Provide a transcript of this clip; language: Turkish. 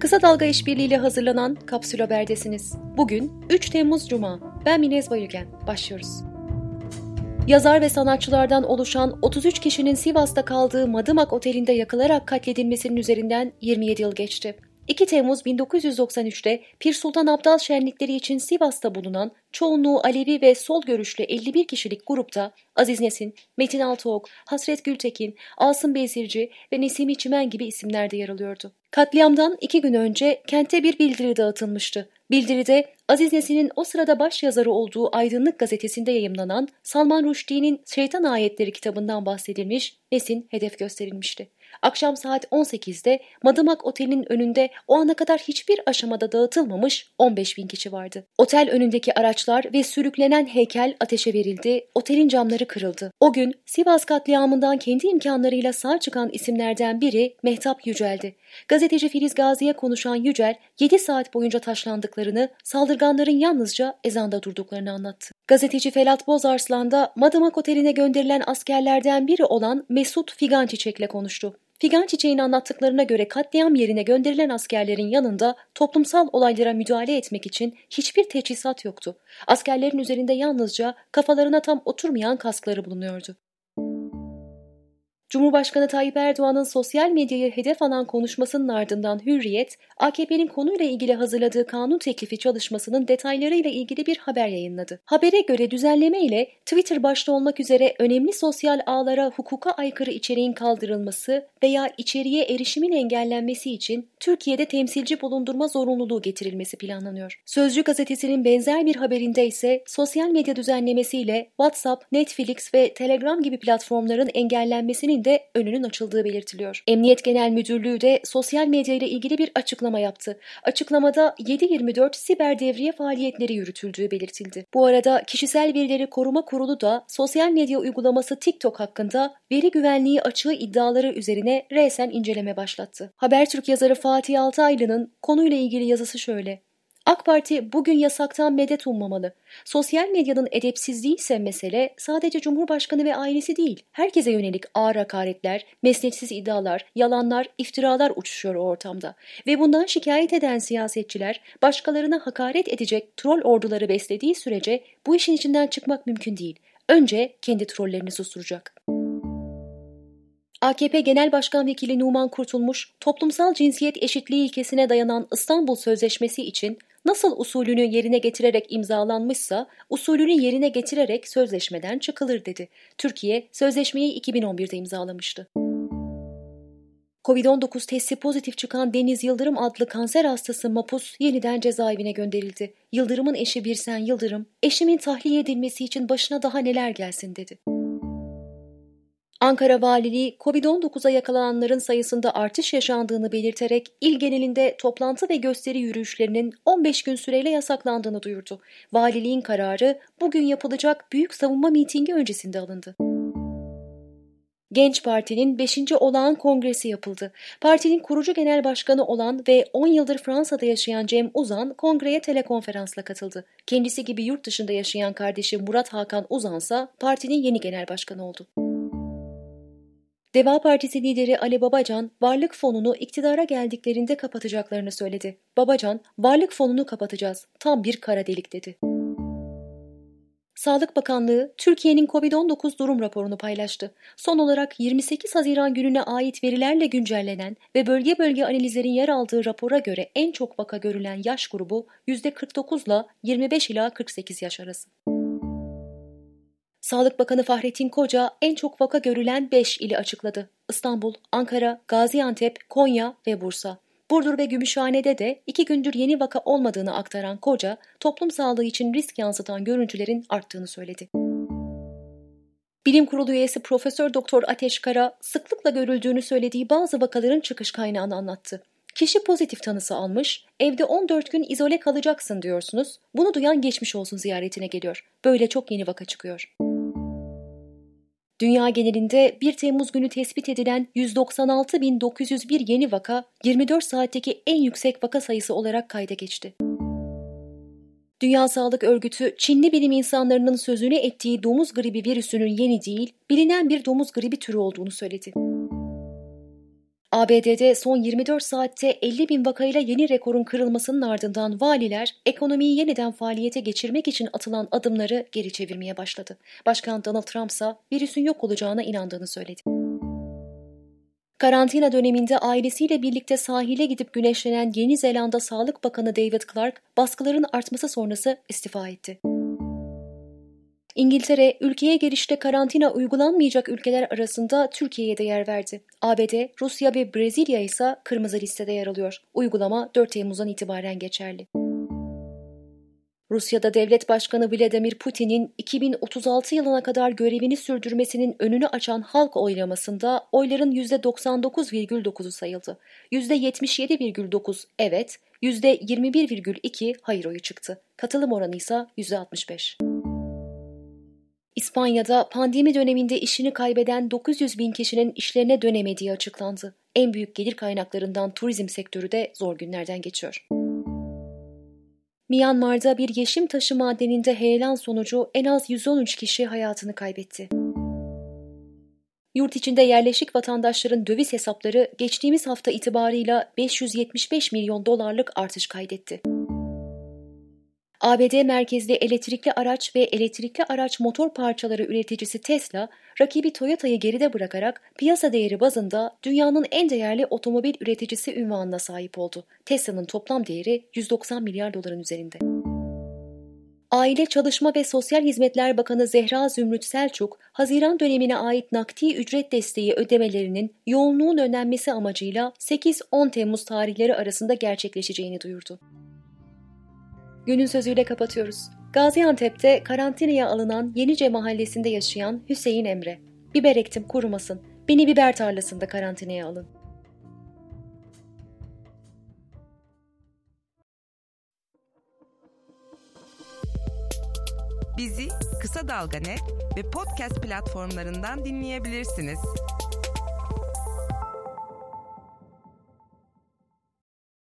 Kısa Dalga işbirliğiyle hazırlanan Kapsül Haber'desiniz. Bugün 3 Temmuz Cuma. Ben Minez Bayülgen. Başlıyoruz. Yazar ve sanatçılardan oluşan 33 kişinin Sivas'ta kaldığı Madımak Oteli'nde yakılarak katledilmesinin üzerinden 27 yıl geçti. 2 Temmuz 1993'te Pir Sultan Abdal şenlikleri için Sivas'ta bulunan çoğunluğu Alevi ve sol görüşlü 51 kişilik grupta Aziz Nesin, Metin Altıok, Hasret Gültekin, Asım Bezirci ve Nesimi Çimen gibi isimler de yer alıyordu. Katliamdan iki gün önce kente bir bildiri dağıtılmıştı. Bildiride Aziz Nesin'in o sırada baş yazarı olduğu Aydınlık gazetesinde yayımlanan Salman Rushdie'nin Şeytan Ayetleri kitabından bahsedilmiş, Nesin hedef gösterilmişti. Akşam saat 18'de Madımak Oteli'nin önünde o ana kadar hiçbir aşamada dağıtılmamış 15 bin kişi vardı. Otel önündeki araçlar ve sürüklenen heykel ateşe verildi, otelin camları kırıldı. O gün Sivas katliamından kendi imkanlarıyla sağ çıkan isimlerden biri Mehtap Yücel'di. Gazeteci Filiz Gazi'ye konuşan Yücel 7 saat boyunca taşlandıklarını, saldırganların yalnızca ezanda durduklarını anlattı. Gazeteci Felat Bozarslan da Madımak Oteli'ne gönderilen askerlerden biri olan Mesut Figan Çiçek'le konuştu. Figan Çiçek'in anlattıklarına göre katliam yerine gönderilen askerlerin yanında toplumsal olaylara müdahale etmek için hiçbir teçhizat yoktu. Askerlerin üzerinde yalnızca kafalarına tam oturmayan kaskları bulunuyordu. Cumhurbaşkanı Tayyip Erdoğan'ın sosyal medyayı hedef alan konuşmasının ardından Hürriyet, AKP'nin konuyla ilgili hazırladığı kanun teklifi çalışmasının detaylarıyla ilgili bir haber yayınladı. Habere göre düzenleme ile Twitter başta olmak üzere önemli sosyal ağlara hukuka aykırı içeriğin kaldırılması veya içeriğe erişimin engellenmesi için Türkiye'de temsilci bulundurma zorunluluğu getirilmesi planlanıyor. Sözcü gazetesinin benzer bir haberinde ise sosyal medya düzenlemesiyle WhatsApp, Netflix ve Telegram gibi platformların engellenmesinin de önünün açıldığı belirtiliyor. Emniyet Genel Müdürlüğü de sosyal medya ile ilgili bir açıklama yaptı. Açıklamada 7-24 siber devriye faaliyetleri yürütüldüğü belirtildi. Bu arada Kişisel Verileri Koruma Kurulu da sosyal medya uygulaması TikTok hakkında veri güvenliği açığı iddiaları üzerine resen inceleme başlattı. Habertürk yazarı Fatih Altaylı'nın konuyla ilgili yazısı şöyle. AK Parti bugün yasaktan medet ummamalı. Sosyal medyanın edepsizliği ise mesele sadece Cumhurbaşkanı ve ailesi değil. Herkese yönelik ağır hakaretler, mesnetsiz iddialar, yalanlar, iftiralar uçuşuyor o ortamda. Ve bundan şikayet eden siyasetçiler başkalarına hakaret edecek troll orduları beslediği sürece bu işin içinden çıkmak mümkün değil. Önce kendi trollerini susturacak. AKP Genel Başkan Vekili Numan Kurtulmuş, toplumsal cinsiyet eşitliği ilkesine dayanan İstanbul Sözleşmesi için nasıl usulünü yerine getirerek imzalanmışsa usulünü yerine getirerek sözleşmeden çıkılır dedi. Türkiye sözleşmeyi 2011'de imzalamıştı. Covid-19 testi pozitif çıkan Deniz Yıldırım adlı kanser hastası Mapus yeniden cezaevine gönderildi. Yıldırım'ın eşi Birsen Yıldırım, eşimin tahliye edilmesi için başına daha neler gelsin dedi. Ankara Valiliği, Covid-19'a yakalananların sayısında artış yaşandığını belirterek il genelinde toplantı ve gösteri yürüyüşlerinin 15 gün süreyle yasaklandığını duyurdu. Valiliğin kararı bugün yapılacak büyük savunma mitingi öncesinde alındı. Genç Parti'nin 5. olağan kongresi yapıldı. Partinin kurucu genel başkanı olan ve 10 yıldır Fransa'da yaşayan Cem Uzan kongreye telekonferansla katıldı. Kendisi gibi yurt dışında yaşayan kardeşi Murat Hakan Uzan ise partinin yeni genel başkanı oldu. Deva Partisi lideri Ali Babacan, varlık fonunu iktidara geldiklerinde kapatacaklarını söyledi. Babacan, varlık fonunu kapatacağız, tam bir kara delik dedi. Sağlık Bakanlığı, Türkiye'nin COVID-19 durum raporunu paylaştı. Son olarak 28 Haziran gününe ait verilerle güncellenen ve bölge bölge analizlerin yer aldığı rapora göre en çok vaka görülen yaş grubu %49 ile 25 ila 48 yaş arası. Sağlık Bakanı Fahrettin Koca en çok vaka görülen 5 ili açıkladı. İstanbul, Ankara, Gaziantep, Konya ve Bursa. Burdur ve Gümüşhane'de de iki gündür yeni vaka olmadığını aktaran Koca, toplum sağlığı için risk yansıtan görüntülerin arttığını söyledi. Bilim Kurulu üyesi Profesör Doktor Ateş Kara, sıklıkla görüldüğünü söylediği bazı vakaların çıkış kaynağını anlattı. Kişi pozitif tanısı almış, evde 14 gün izole kalacaksın diyorsunuz. Bunu duyan geçmiş olsun ziyaretine geliyor. Böyle çok yeni vaka çıkıyor. Dünya genelinde 1 Temmuz günü tespit edilen 196.901 yeni vaka 24 saatteki en yüksek vaka sayısı olarak kayda geçti. Dünya Sağlık Örgütü, Çinli bilim insanlarının sözünü ettiği domuz gribi virüsünün yeni değil, bilinen bir domuz gribi türü olduğunu söyledi. ABD'de son 24 saatte 50 bin vakayla yeni rekorun kırılmasının ardından valiler ekonomiyi yeniden faaliyete geçirmek için atılan adımları geri çevirmeye başladı. Başkan Donald Trump ise virüsün yok olacağına inandığını söyledi. Karantina döneminde ailesiyle birlikte sahile gidip güneşlenen Yeni Zelanda Sağlık Bakanı David Clark, baskıların artması sonrası istifa etti. İngiltere, ülkeye girişte karantina uygulanmayacak ülkeler arasında Türkiye'ye de yer verdi. ABD, Rusya ve Brezilya ise kırmızı listede yer alıyor. Uygulama 4 Temmuz'dan itibaren geçerli. Rusya'da devlet başkanı Vladimir Putin'in 2036 yılına kadar görevini sürdürmesinin önünü açan halk oylamasında oyların %99,9'u sayıldı. %77,9 evet, %21,2 hayır oyu çıktı. Katılım oranı ise %65. İspanya'da pandemi döneminde işini kaybeden 900 bin kişinin işlerine dönemediği açıklandı. En büyük gelir kaynaklarından turizm sektörü de zor günlerden geçiyor. Myanmar'da bir yeşim taşı madeninde heyelan sonucu en az 113 kişi hayatını kaybetti. Yurt içinde yerleşik vatandaşların döviz hesapları geçtiğimiz hafta itibarıyla 575 milyon dolarlık artış kaydetti. ABD merkezli elektrikli araç ve elektrikli araç motor parçaları üreticisi Tesla, rakibi Toyota'yı geride bırakarak piyasa değeri bazında dünyanın en değerli otomobil üreticisi ünvanına sahip oldu. Tesla'nın toplam değeri 190 milyar doların üzerinde. Aile Çalışma ve Sosyal Hizmetler Bakanı Zehra Zümrüt Selçuk, Haziran dönemine ait nakdi ücret desteği ödemelerinin yoğunluğun önlenmesi amacıyla 8-10 Temmuz tarihleri arasında gerçekleşeceğini duyurdu. Günün sözüyle kapatıyoruz. Gaziantep'te karantinaya alınan Yenice mahallesinde yaşayan Hüseyin Emre. Biber ektim kurumasın. Beni biber tarlasında karantinaya alın. Bizi Kısa Dalga Net ve podcast platformlarından dinleyebilirsiniz.